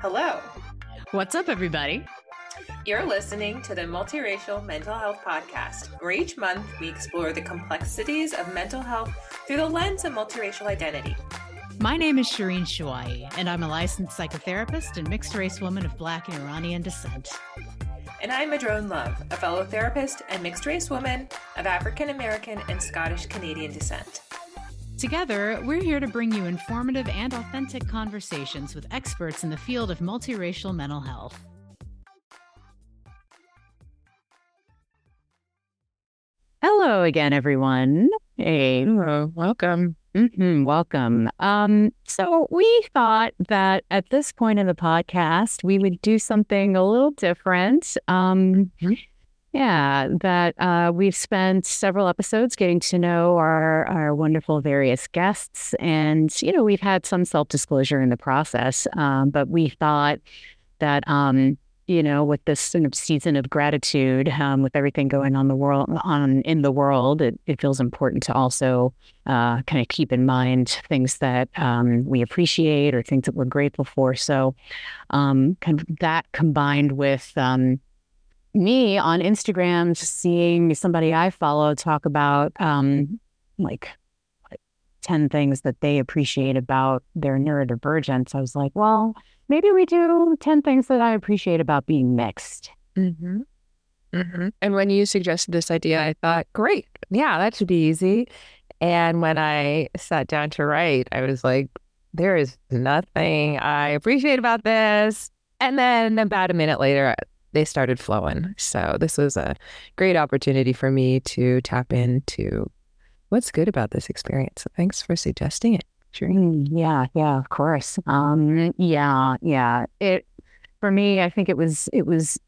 Hello. What's up, everybody? You're listening to the Multiracial Mental Health Podcast, where each month we explore the complexities of mental health through the lens of multiracial identity. My name is Shirin Shoai, and I'm a licensed psychotherapist and mixed race woman of Black and Iranian descent. And I'm Madrone Love, a fellow therapist and mixed race woman of African American and Scottish Canadian descent. Together, we're here to bring you informative and authentic conversations with experts in the field of multiracial mental health. Hello again, everyone. Hey, Hello, welcome. Mhm, welcome. Um, so we thought that at this point in the podcast, we would do something a little different. Um, Mhm. yeah, that uh, we've spent several episodes getting to know our our wonderful various guests, and you know we've had some self disclosure in the process. Um, but we thought that um, you know with this sort of season of gratitude, um, with everything going on the world on in the world, it, it feels important to also uh, kind of keep in mind things that um, we appreciate or things that we're grateful for. So, um, kind of that combined with um, me on Instagram, just seeing somebody I follow talk about um, like like 10 things that they appreciate about their neurodivergence. I was like, well, maybe we do 10 things that I appreciate about being mixed. Mm-hmm. Mm-hmm. And when you suggested this idea, I thought, great, yeah, that should be easy. And when I sat down to write, I was like, there is nothing I appreciate about this. And then about a minute later, they started flowing. So this was a great opportunity for me to tap into what's good about this experience. So thanks for suggesting it. Sure. Yeah, yeah, of course. Um, yeah, yeah. It for me, I think it was it was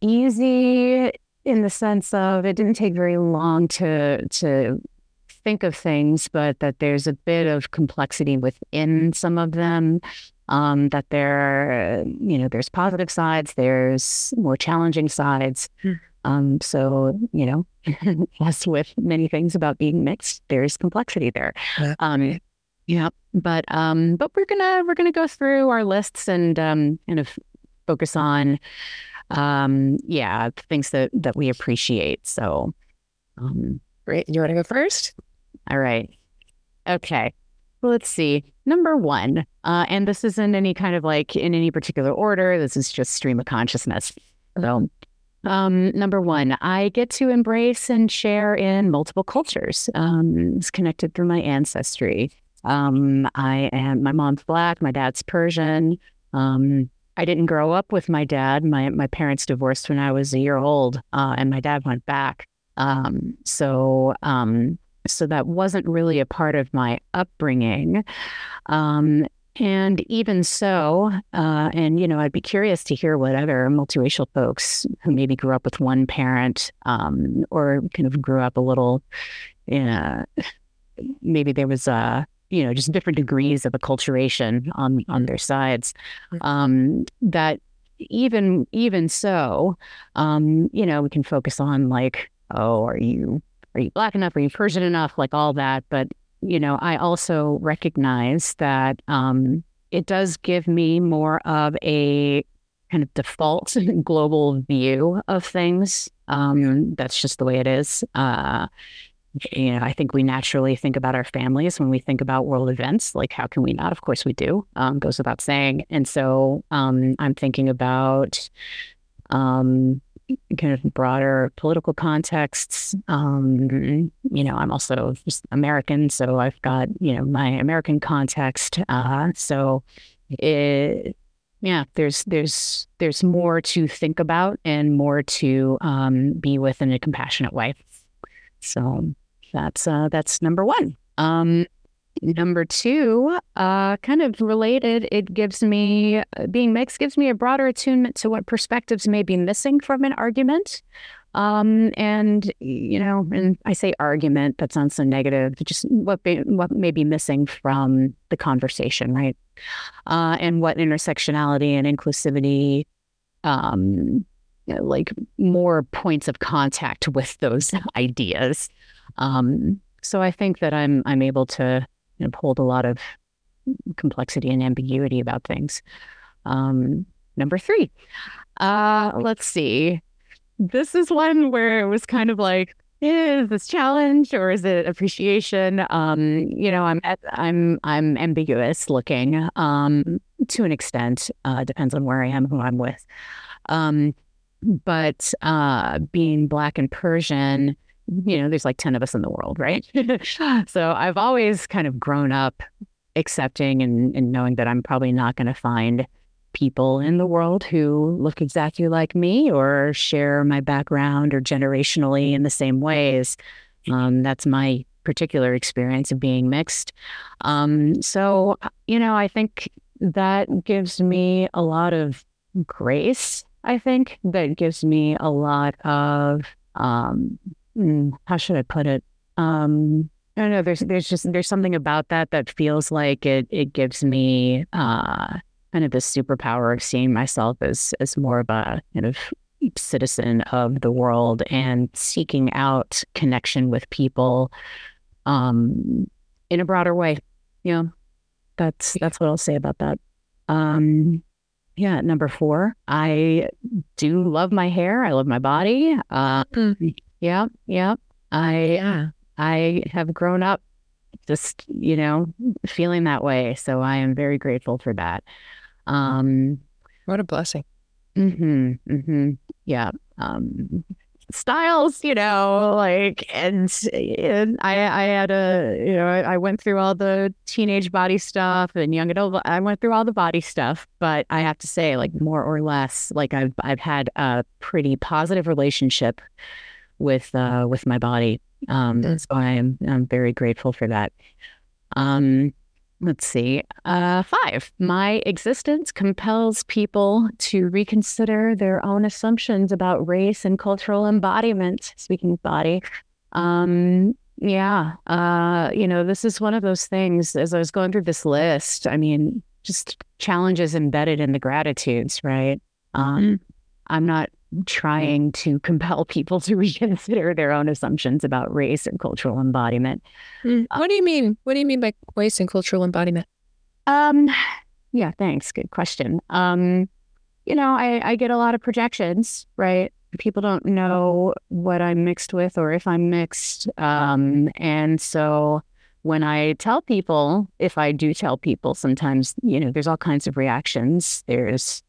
easy in the sense of it didn't take very long to to think of things, but that there's a bit of complexity within some of them. Um, that there, you know, there's positive sides, there's more challenging sides. Hmm. Um, so, you know, as with many things about being mixed, there's complexity there. Yeah. Um, yeah, but um, but we're gonna we're gonna go through our lists and um, kind of focus on um, yeah, things that that we appreciate. So, um, Great. You want to go first? all right, okay. Well, let's see. Number one, uh, and this isn't any kind of like in any particular order. This is just stream of consciousness. So, um, number one, I get to embrace and share in multiple cultures. Um, it's connected through my ancestry. Um, I am my mom's black, my dad's Persian. Um, I didn't grow up with my dad. My my parents divorced when I was a year old, uh, and my dad went back. Um, so um, so that wasn't really a part of my upbringing. Um, and even so, uh, and you know, I'd be curious to hear what other multiracial folks who maybe grew up with one parent, um, or kind of grew up a little, yeah, maybe there was a, you know, just different degrees of acculturation on on their sides. Mhm. Um, that even even so, um, you know, we can focus on like, oh, are you are you black enough? Are you Persian enough? Like all that, but you know, I also recognize that um, it does give me more of a kind of default global view of things. Um, that's just the way it is. Uh, you know, I think we naturally think about our families when we think about world events. Like, how can we not? Of course, we do. Um, goes without saying. And so, um, I'm thinking about um, kind of broader political contexts. Um, you know, I'm also just American, so I've got you know my American context. Uh, so, it, yeah, there's there's there's more to think about and more to um, be with in a compassionate way. So that's uh, that's number one. Um, number two, uh, kind of related, it gives me uh, being mixed gives me a broader attunement to what perspectives may be missing from an argument. Um, and you know, and I say argument, that sounds so negative. Just what be, what may be missing from the conversation, right? Uh, and what intersectionality and inclusivity, um, like more points of contact with those ideas. Um, so I think that I'm I'm able to you know, hold a lot of complexity and ambiguity about things. Um, number three, uh, let's see. This is one where it was kind of like, is this challenge or is it appreciation? Um, you know, I'm I'm I'm ambiguous looking um, to an extent. Uh, depends on where I am, who I'm with. Um, but uh, being black and Persian, you know, there's like ten of us in the world, right? so I've always kind of grown up accepting and, and knowing that I'm probably not going to find people in the world who look exactly like me or share my background or generationally in the same ways. Um, that's my particular experience of being mixed. Um, so, you know, I think that gives me a lot of grace. I think that gives me a lot of, um, hmm, how should I put it? Um, I don't know. There's there's just there's something about that that feels like it it gives me uh, kind of this superpower of seeing myself as as more of a kind of citizen of the world and seeking out connection with people um, in a broader way. Yeah, that's that's what I'll say about that. Um, yeah, number four, I do love my hair. I love my body. Uh, mm. Yeah, yeah. I yeah. I have grown up just you know feeling that way, so I am very grateful for that. Um, what a blessing. Mm-hmm, mm-hmm, yeah. Um, styles, you know, like, and, and I, I had a, you know, I, I, went through all the teenage body stuff and young adult. I went through all the body stuff, but I have to say, like, more or less, like, I've, I've had a pretty positive relationship with, uh, with my body. Um, mm. so I'm, I'm very grateful for that. Um, Let's see. Uh, five, my existence compels people to reconsider their own assumptions about race and cultural embodiment. Speaking of body, um, yeah, uh, you know, this is one of those things. As I was going through this list, I mean, just challenges embedded in the gratitudes, right? Um, mm-hmm. I'm not trying to compel people to reconsider their own assumptions about race and cultural embodiment. Mm. What do you mean? What do you mean by race and cultural embodiment? Um, yeah, thanks. Good question. Um, you know, I, I get a lot of projections, right? People don't know what I'm mixed with or if I'm mixed. Um, and so when I tell people, if I do tell people, sometimes, you know, there's all kinds of reactions. There's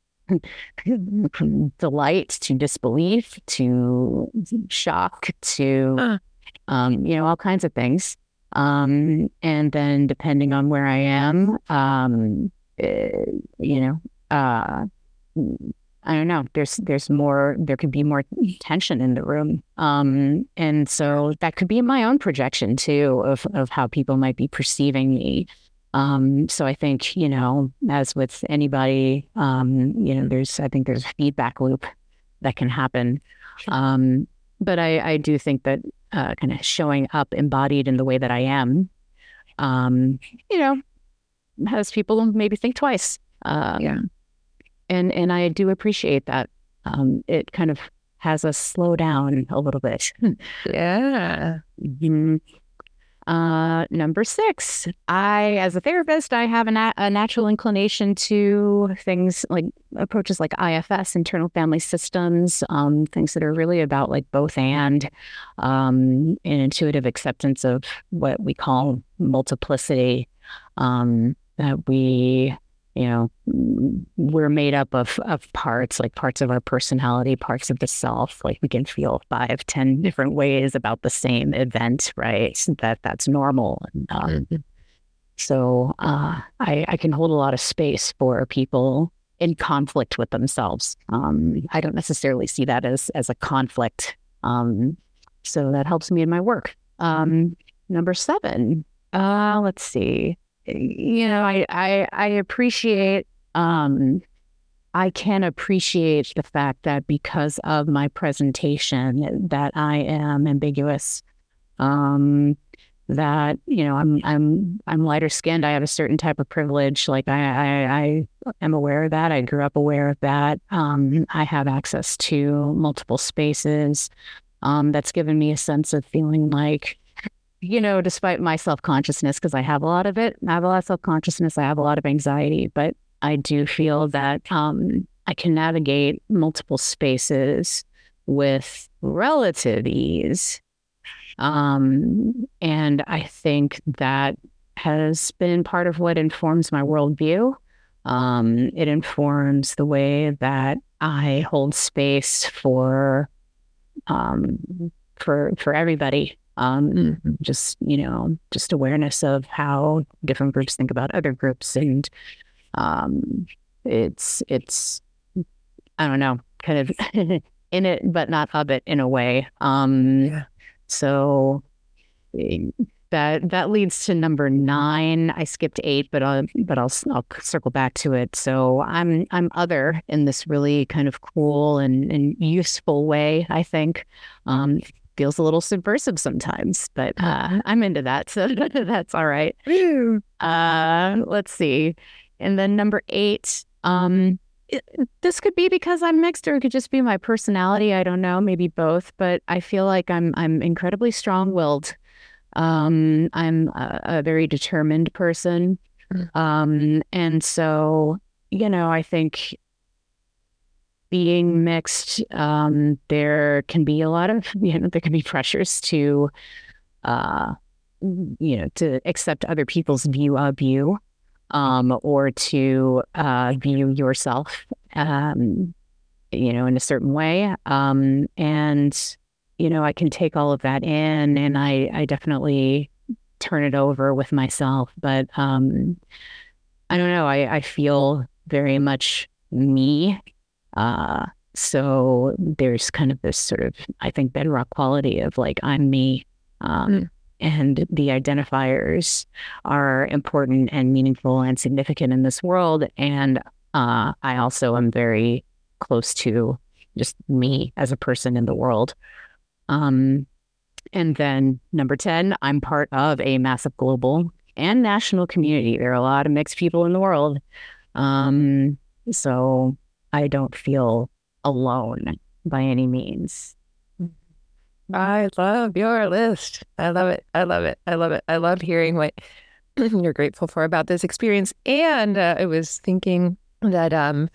delight to disbelief to shock to uh. um, you know all kinds of things. Um, and then depending on where i am um, uh, you know uh, i don't know. There's there's more there could be more tension in the room. Um, and so that could be my own projection too of of how people might be perceiving me um, so I think, you know, as with anybody, um, you know, there's, I think there's a feedback loop that can happen. Um, but I, I do think that uh, kind of showing up embodied in the way that I am, um, you know, has people maybe think twice. Um, yeah. And, and I do appreciate that. Um, it kind of has us slow down a little bit. yeah. Mm-hmm. Uh, number six, I, as a therapist, I have a, nat- a, natural inclination to things like approaches like IFS, internal family systems, um, things that are really about like both and um, an intuitive acceptance of what we call multiplicity. Um, that we you know we're made up of of parts like parts of our personality parts of the self. Like we can feel five ten different ways about the same event right? That that's normal and, um, mm-hmm. so uh, I, I can hold a lot of space for people in conflict with themselves. Um, i don't necessarily see that as as a conflict um, so that helps me in my work. Um, number seven uh, let's see you know, I I, I appreciate um, I can appreciate the fact that because of my presentation that I am ambiguous. Um, that you know I'm I'm I'm lighter skinned. I have a certain type of privilege. Like I I, I am aware of that. I grew up aware of that. Um, I have access to multiple spaces. Um, that's given me a sense of feeling like you know, despite my self consciousness, because I have a lot of it, I have a lot of self consciousness, I have a lot of anxiety, but I do feel that um, I can navigate multiple spaces with relative ease. Um, and I think that has been part of what informs my worldview. Um, it informs the way that I hold space for um, for for everybody. Um, mm-hmm. just you know, just awareness of how different groups think about other groups, and um, it's it's I don't know, kind of in it, but not of it in a way. Um, yeah. So eh, that that leads to number nine. I skipped eight, but I'll but I'll I'll circle back to it. So I'm I'm other in this really kind of cool and, and useful way. I think um, feels a little subversive sometimes, but uh, I'm into that, so that's all right. Uh, let's see, and then number eight. Um, it, this could be because I'm mixed, or it could just be my personality. I don't know, maybe both. But I feel like I'm I'm incredibly strong-willed. Um, I'm a, a, very determined person, mm. um, and so you know, I think being mixed, um, there can be a lot of you know there can be pressures to, uh, you know, to accept other people's view of you um, or to uh, view yourself, um, you know, in a certain way. Um, and, you know, I can take all of that in and I, I definitely turn it over with myself. But um, I don't know, I, I feel very much me. Uh, so there's kind of this sort of, I think, bedrock quality of like, I'm me. Um, mm and the identifiers are important and meaningful and significant in this world. And uh, I also am very close to just me as a person in the world. Um, and then number 10, I'm part of a massive global and national community. There are a lot of mixed people in the world. Um, so I don't feel alone by any means. I love your list. I love it. I love it. I love it. I love hearing what you're grateful for about this experience. And uh, I was thinking that um,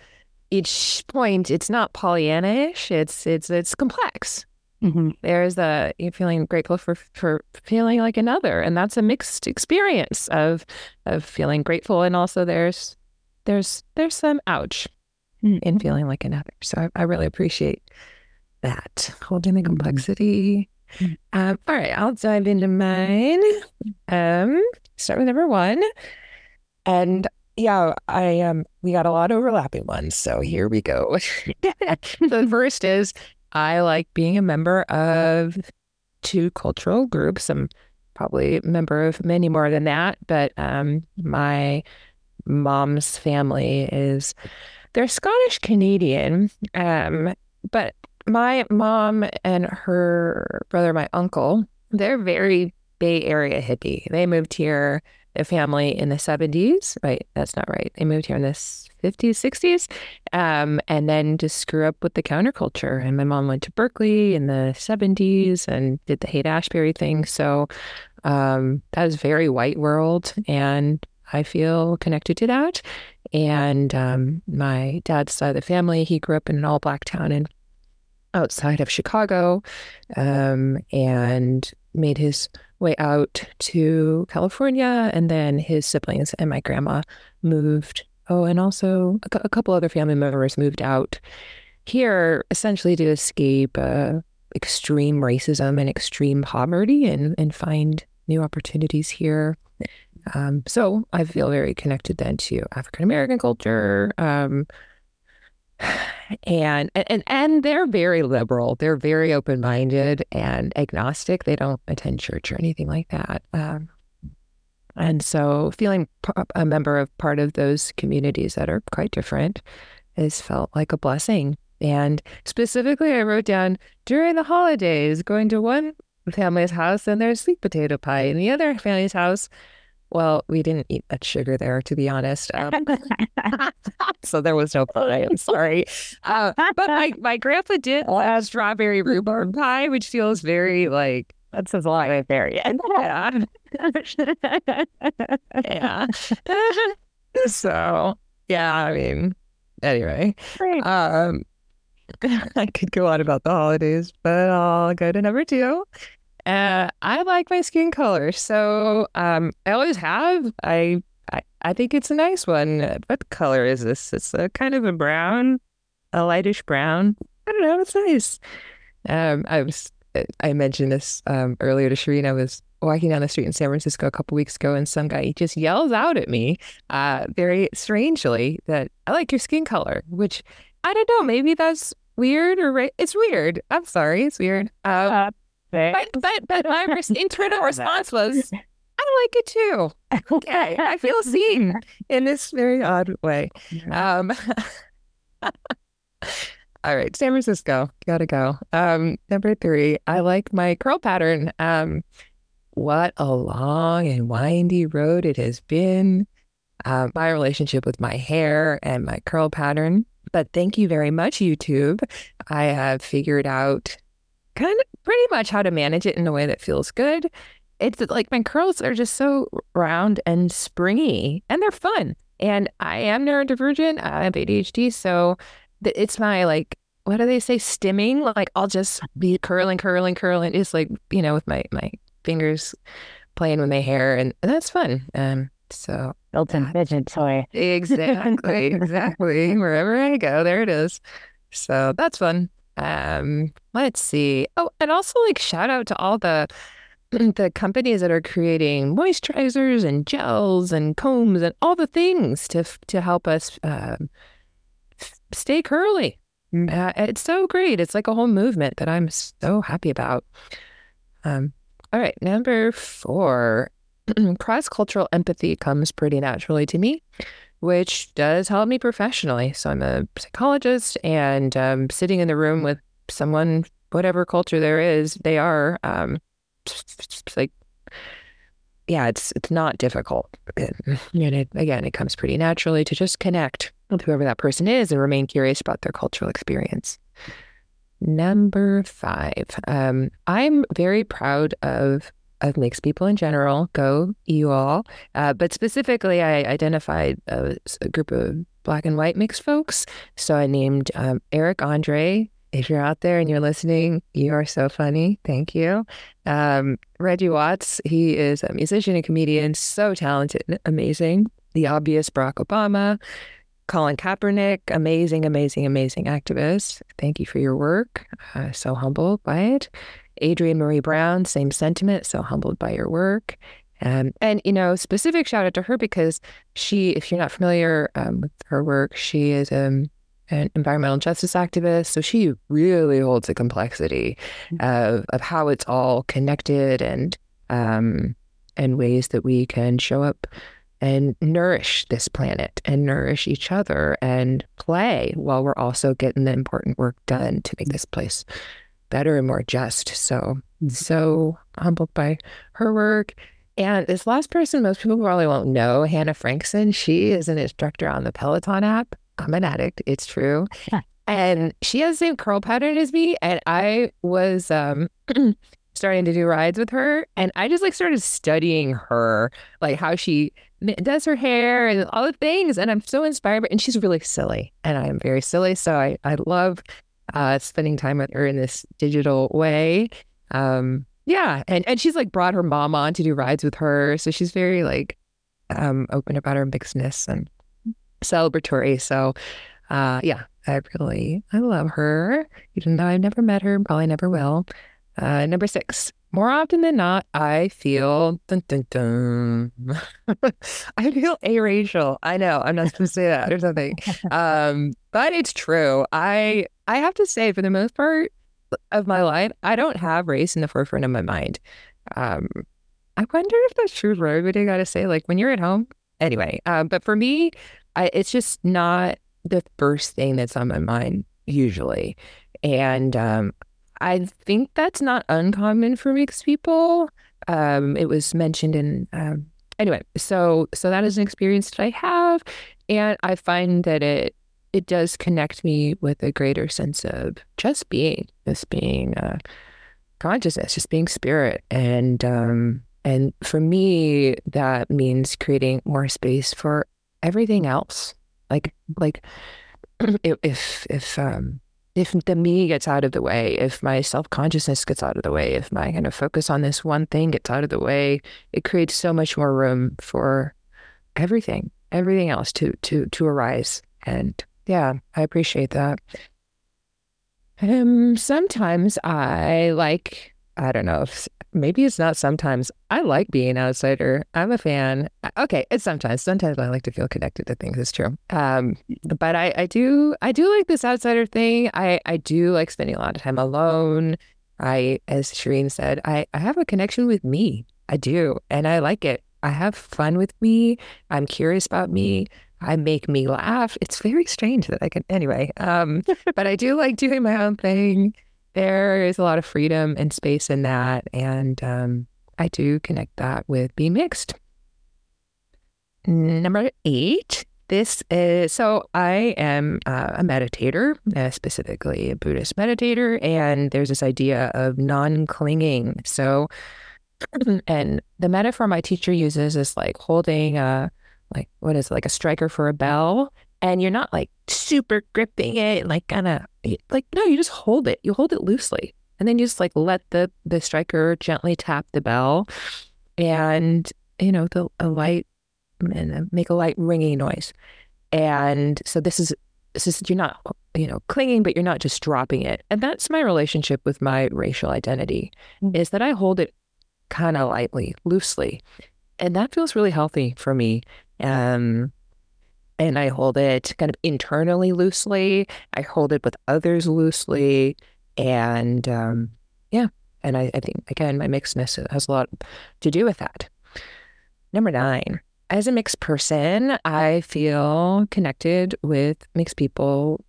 each point, it's not Pollyanna-ish. It's it's it's complex. Mm-hmm. There's a you're feeling grateful for for feeling like another, and that's a mixed experience of of feeling grateful, and also there's there's there's some ouch mm-hmm. in feeling like another. So I, I really appreciate that, holding the mm-hmm. complexity. Mm-hmm. Um, all right, I'll dive into mine. Um, start with number one. And yeah, I um we got a lot of overlapping ones. So here we go. the first is I like being a member of two cultural groups. I'm probably a member of many more than that, but um my mom's family is they're Scottish Canadian. Um, but my mom and her brother, my uncle, they're very Bay Area hippie. They moved here, a family in the 70s. Right. That's not right. They moved here in the 50s, 60s, um, and then just grew up with the counterculture. And my mom went to Berkeley in the 70s and did the Haight Ashbury thing. So um, that was very white world. And I feel connected to that. And um, my dad's side of the family, he grew up in an all black town in outside of Chicago um, and made his way out to California. And then his siblings and my grandma moved. Oh, and also a, couple other family members moved out here essentially to escape uh, extreme racism and extreme poverty and, and find new opportunities here. Um, so I feel very connected then to African American culture, um, and and and they're very liberal. They're very open minded and agnostic. They don't attend church or anything like that. Um, and so, feeling a member of part of those communities that are quite different has felt like a blessing. And specifically, I wrote down during the holidays, going to one family's house and there's sweet potato pie, and the other family's house, well, we didn't eat much sugar there, to be honest. Um, so there was no pie. I'm sorry. Uh, but my, my grandpa did a strawberry rhubarb pie, which feels very like that says a lot right there. Yeah. Yeah. yeah. so yeah, I mean, anyway, um, I could go on about the holidays, but I'll go to number two. Uh, I like my skin color, so um, I always have. I, I I think it's a nice one. What color is this? It's a kind of a brown, a lightish brown. I don't know. It's nice. Um, I was I mentioned this um, earlier to Shirin. I was walking down the street in San Francisco a couple weeks ago, and some guy just yells out at me, uh, very strangely, that I like your skin color. Which I don't know. Maybe that's weird or right. It's weird. I'm sorry. It's weird. Uh, uh, but, but but my internal response was, I like it too. Okay, I feel seen in this very odd way. Um, all right, San Francisco, gotta go. Um, number three, I like my curl pattern. Um, what a long and windy road it has been. Uh, my relationship with my hair and my curl pattern. But thank you very much, YouTube. I have figured out kind of pretty much how to manage it in a way that feels good. It's like my curls are just so round and springy and they're fun. And I am neurodivergent. I have ADHD. So it's my like, what do they say? Stimming. Like I'll just be curling, curling, curling. It's like, you know, with my, my fingers playing with my hair and, that's fun. Um, so built-in fidget toy. Exactly, exactly. Wherever I go, there it is. So that's fun. Um, let's see. Oh, and also like shout out to all the the companies that are creating moisturizers and gels and combs and all the things to to help us uh, stay curly. Uh, it's so great. It's like a whole movement that I'm so happy about. Um, all right, number four, cross cultural empathy comes pretty naturally to me which does help me professionally. So I'm a psychologist and um, sitting in the room with someone, whatever culture there is, they are, um, like, yeah, it's it's not difficult. And it, again, it comes pretty naturally to just connect with whoever that person is and remain curious about their cultural experience. Number five, um, I'm very proud of of mixed people in general. Go you all. Uh, but specifically, I identified a, a, group of black and white mixed folks. So I named um, Eric Andre. If you're out there and you're listening, you are so funny. Thank you. Um, Reggie Watts, he is a musician and comedian, so talented, amazing. The obvious Barack Obama. Colin Kaepernick, amazing, amazing, amazing activist. Thank you for your work. Uh, so humbled by it. Adrienne Maree Brown, same sentiment, so humbled by your work. Um, and, you know, specific shout out to her because she, if you're not familiar um, with her work, she is um, an environmental justice activist. So she really holds the complexity mm. of, of how it's all connected and um, and ways that we can show up and nourish this planet and nourish each other and play while we're also getting the important work done to make this place better and more just. So, mm-hmm. so humbled by her work. And this last person, most people probably won't know, Hannah Frankson. She is an instructor on the Peloton app. I'm an addict. It's true. Yeah. And she has the same curl pattern as me. And I was um, starting to do rides with her. And I just like started studying her, like how she does her hair and all the things. And I'm so inspired. And she's really silly. And I'm very silly. So I, I love uh, spending time with her in this digital way. Um, yeah, and and she's like brought her mom on to do rides with her, so she's very like um, open about her mixedness and celebratory. So, uh, yeah, I really I love her, even though I've never met her, probably never will. Uh, number six, more often than not, I feel dun, dun, dun. I feel aracial. I know I'm not supposed to say that or something, um, but it's true. I I have to say, for the most part of my life, I don't have race in the forefront of my mind. Um, I wonder if that's true for everybody. I got to say, like when you're at home, anyway. Um, but for me, I, it's just not the first thing that's on my mind usually, and um, I think that's not uncommon for mixed people. Um, it was mentioned in um, anyway. So so that is an experience that I have, and I find that it it does connect me with a greater sense of just being, just being, uh, consciousness, just being spirit. And um, and for me, that means creating more space for everything else. Like like if if um if the me gets out of the way, if my self consciousness gets out of the way, if my kind of focus on this one thing gets out of the way, it creates so much more room for everything, everything else to to to arise. And yeah, I appreciate that. Um, sometimes I like I don't know if maybe it's not sometimes. I like being an outsider. I'm a fan. Okay, it's sometimes. Sometimes I like to feel connected to things. It's true. Um, but I, I do I do like this outsider thing. I, I do like spending a lot of time alone. I, as Shirin said, I, I have a connection with me. I do. And I like it. I have fun with me. I'm curious about me. I make me laugh. It's very strange that I can anyway. Um, but I do like doing my own thing there is a lot of freedom and space in that. And um, I do connect that with being mixed. Number eight, this is so I am uh, a meditator, uh, specifically a Buddhist meditator, and there's this idea of non clinging. So, and the metaphor my teacher uses is like holding a, like, what is it, like a striker for a bell and you're not like super gripping it, like kind of like no, you just hold it. You hold it loosely, and then you just like let the the striker gently tap the bell, and you know the a light and make a light ringing noise. And so this is this is you're not you know clinging, but you're not just dropping it. And that's my relationship with my racial identity, mm-hmm. is that I hold it kind of lightly, loosely, and that feels really healthy for me. Um, and I hold it kind of internally loosely. I hold it with others loosely. And um, yeah, and I, I think, again, my mixedness has a lot to do with that. Number nine, as a mixed person, I feel connected with mixed people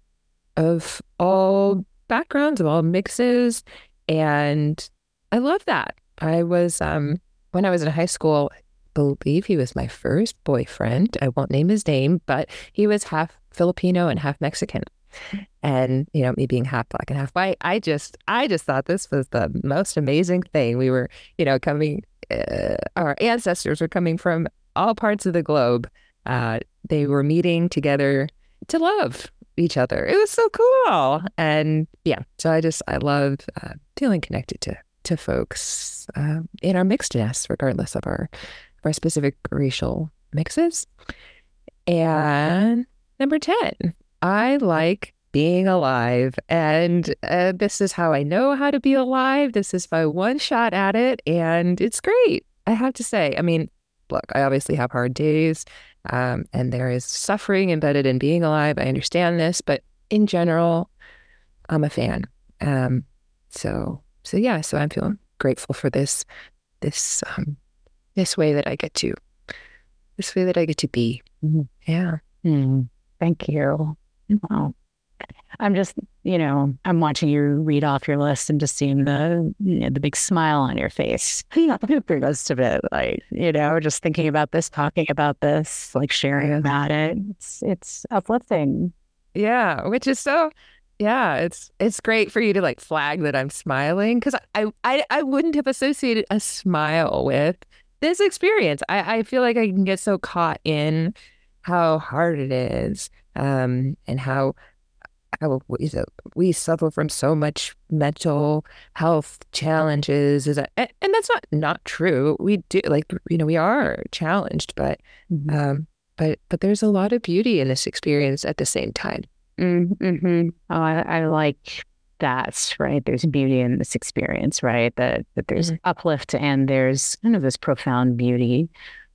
of all backgrounds, of all mixes. And I love that. I was, um, when I was in high school, believe he was my first boyfriend. I won't name his name, but he was half Filipino and half Mexican. And, you know, me being half black and half white, I just, I just thought this was the most amazing thing. We were, you know, coming, uh, our ancestors were coming from all parts of the globe. Uh, they were meeting together to love each other. It was so cool. And yeah, so I just, I love uh, feeling connected to, to folks uh, in our mixedness, regardless of our our specific racial mixes. And number 10, I like being alive. And uh, this is how I know how to be alive. This is my one shot at it. And it's great. I have to say, I mean, look, I obviously have hard days um, and there is suffering embedded in being alive. I understand this, but in general, I'm a fan. Um, so, so yeah, so I'm feeling grateful for this, this um, this way that I get to, this way that I get to be. Mm-hmm. Yeah. Mm, thank you. Wow. I'm just, you know, I'm watching you read off your list and just seeing the, you know, the big smile on your face rest of it. Like, you know, just thinking about this, talking about this, like sharing about it. It's, it's uplifting. Yeah. Which is so, yeah, it's it's great for you to like flag that I'm smiling because I, I I wouldn't have associated a smile with this experience. I, I feel like I can get so caught in how hard it is um, and how how we, we suffer from so much mental health challenges is that, and, and that's not not true we do like you know we are challenged but mm-hmm. um but but there's a lot of beauty in this experience at the same time mm-hmm. oh I, I like that's right. There's beauty in this experience, right? That that there's mm-hmm. uplift and there's kind of this profound beauty.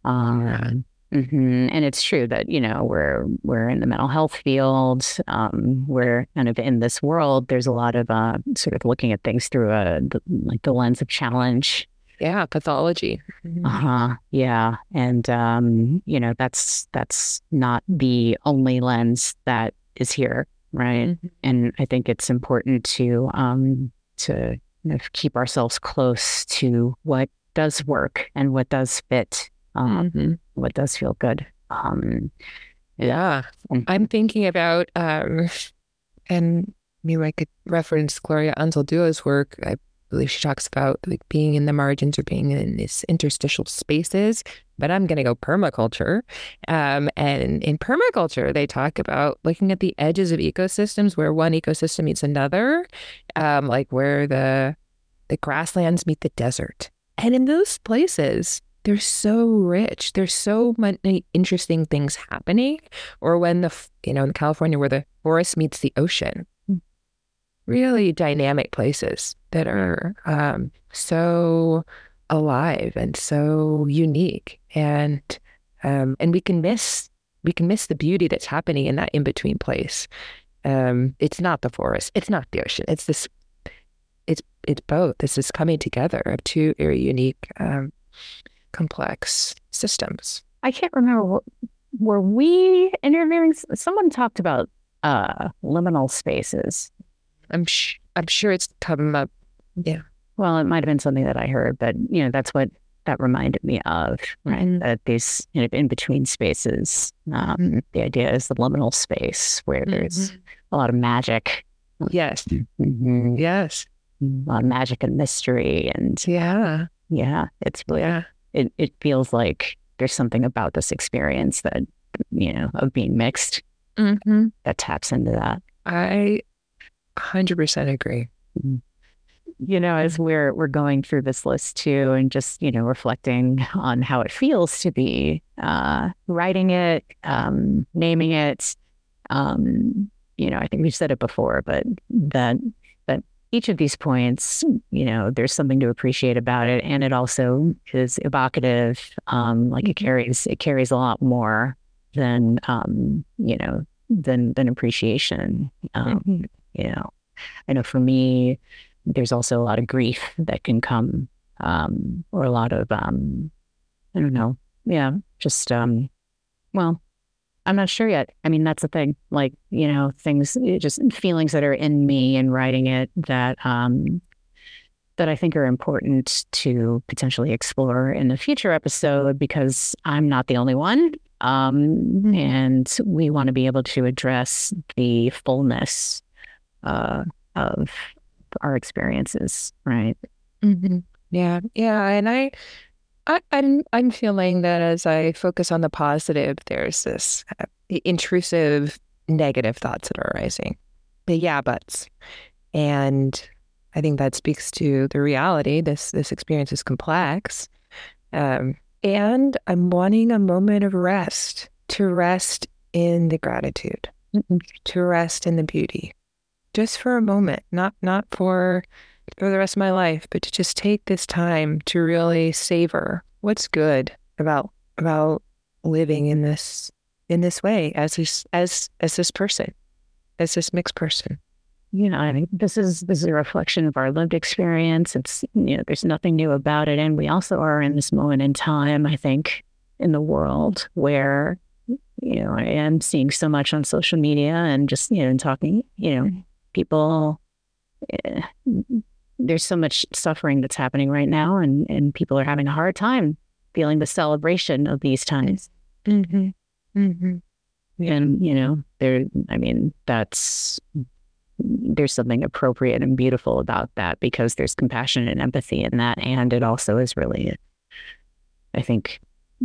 Um, mm-hmm. And it's true that you know we're we're in the mental health field. Um, we're kind of in this world. There's a lot of uh, sort of looking at things through a the, like the lens of challenge. Yeah, pathology. Mm-hmm. Uh huh. Yeah, and um, you know that's that's not the only lens that is here right? And I think it's important to um, to you know, keep ourselves close to what does work and what does fit, um, mm-hmm. what does feel good. Um, yeah. I'm thinking about, um, and maybe I could reference Gloria Anzaldua's work. I believe she talks about like being in the margins or being in these interstitial spaces. But I'm going to go permaculture. Um, and in permaculture, they talk about looking at the edges of ecosystems where one ecosystem meets another, um, like where the the grasslands meet the desert. And in those places, they're so rich. There's so many interesting things happening. Or when the, you know, in California, where the forest meets the ocean, really dynamic places that are um, so alive and so unique. And um, and we can miss we can miss the beauty that's happening in that in between place. Um, it's not the forest. It's not the ocean. It's this. It's it's both. This is coming together of two very unique um, complex systems. I can't remember. What were we interviewing? Someone talked about uh, liminal spaces. I'm sh- I'm sure it's come up. Yeah. Well, it might have been something that I heard, but you know, that's what that reminded me of, right? Mm-hmm. That these you know in between spaces. Um, the idea is the liminal space where there's mm-hmm. a lot of magic. Yes. Mm-hmm. Yes. A lot of magic and mystery, and yeah, yeah, it's really yeah it, it feels like there's something about this experience that, you know, of being mixed mm-hmm. that taps into that. I 100% agree. Mm-hmm. You know, as we're we're going through this list too, and just you know reflecting on how it feels to be uh, writing it, um, naming it. Um, you know, I think we've said it before, but that that each of these points, you know, there's something to appreciate about it, and it also is evocative. Um, like it mm-hmm. carries it carries a lot more than um, you know than than appreciation. Um, mm-hmm. You know, I know for me, there's also a lot of grief that can come, um, or a lot of um, I don't know, yeah, just um, well, I'm not sure yet. I mean, that's the thing. Like, you know, things, just feelings that are in me and writing it that um, that I think are important to potentially explore in a future episode because I'm not the only one. Um, mm-hmm. and we want to be able to address the fullness uh, of our experiences, right? Mm-hmm. Yeah, yeah, and I I, I'm, I'm feeling that as I focus on the positive, there's this uh, intrusive negative thoughts that are arising, the yeah buts, and I think that speaks to the reality. This this experience is complex, um, and I'm wanting a moment of rest to rest in the gratitude, to rest in the beauty, just for a moment, not not for for the rest of my life, but to just take this time to really savor what's good about about living in this in this way as this as as this person, as this mixed person. You know, I think this is this is a reflection of our lived experience. It's you know, there's nothing new about it. And we also are in this moment in time, I think, in the world where, you know, I am seeing so much on social media and just, you know, talking, you know, mm-hmm. People eh, there's so much suffering that's happening right now, and and people are having a hard time feeling the celebration of these times. Mm-hmm. Mm-hmm. And you know, there. I mean, that's there's something appropriate and beautiful about that because there's compassion and empathy in that, and it also is really, I think,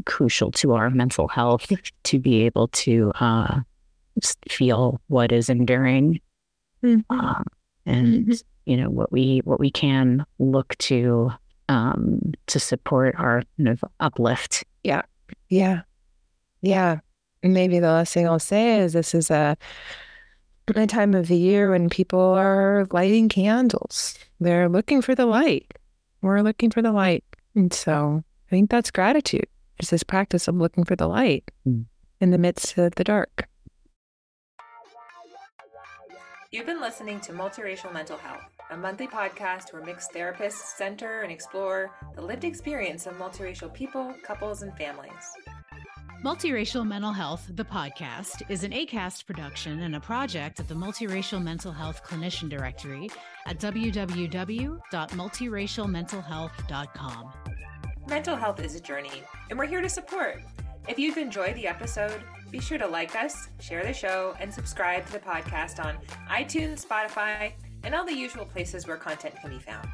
crucial to our mental health to be able to uh, feel what is enduring, mm-hmm. uh, and mm-hmm you know what we what we can look to um, to support our kind of uplift. Yeah, yeah, yeah. Maybe the last thing I'll say is this is a a time of the year when people are lighting candles. They're looking for the light. We're looking for the light, and so I think that's gratitude. It's this practice of looking for the light mm. in the midst of the dark. You've been listening to Multiracial Mental Health, a monthly podcast where mixed therapists center and explore the lived experience of multiracial people, couples, and families. Multiracial Mental Health, the podcast, is an ACAST production and a project of the Multiracial Mental Health Clinician Directory at www.multiracialmentalhealth.com. Mental health is a journey, and we're here to support. If you've enjoyed the episode, be sure to like us, share the show, and subscribe to the podcast on iTunes, Spotify, and all the usual places where content can be found.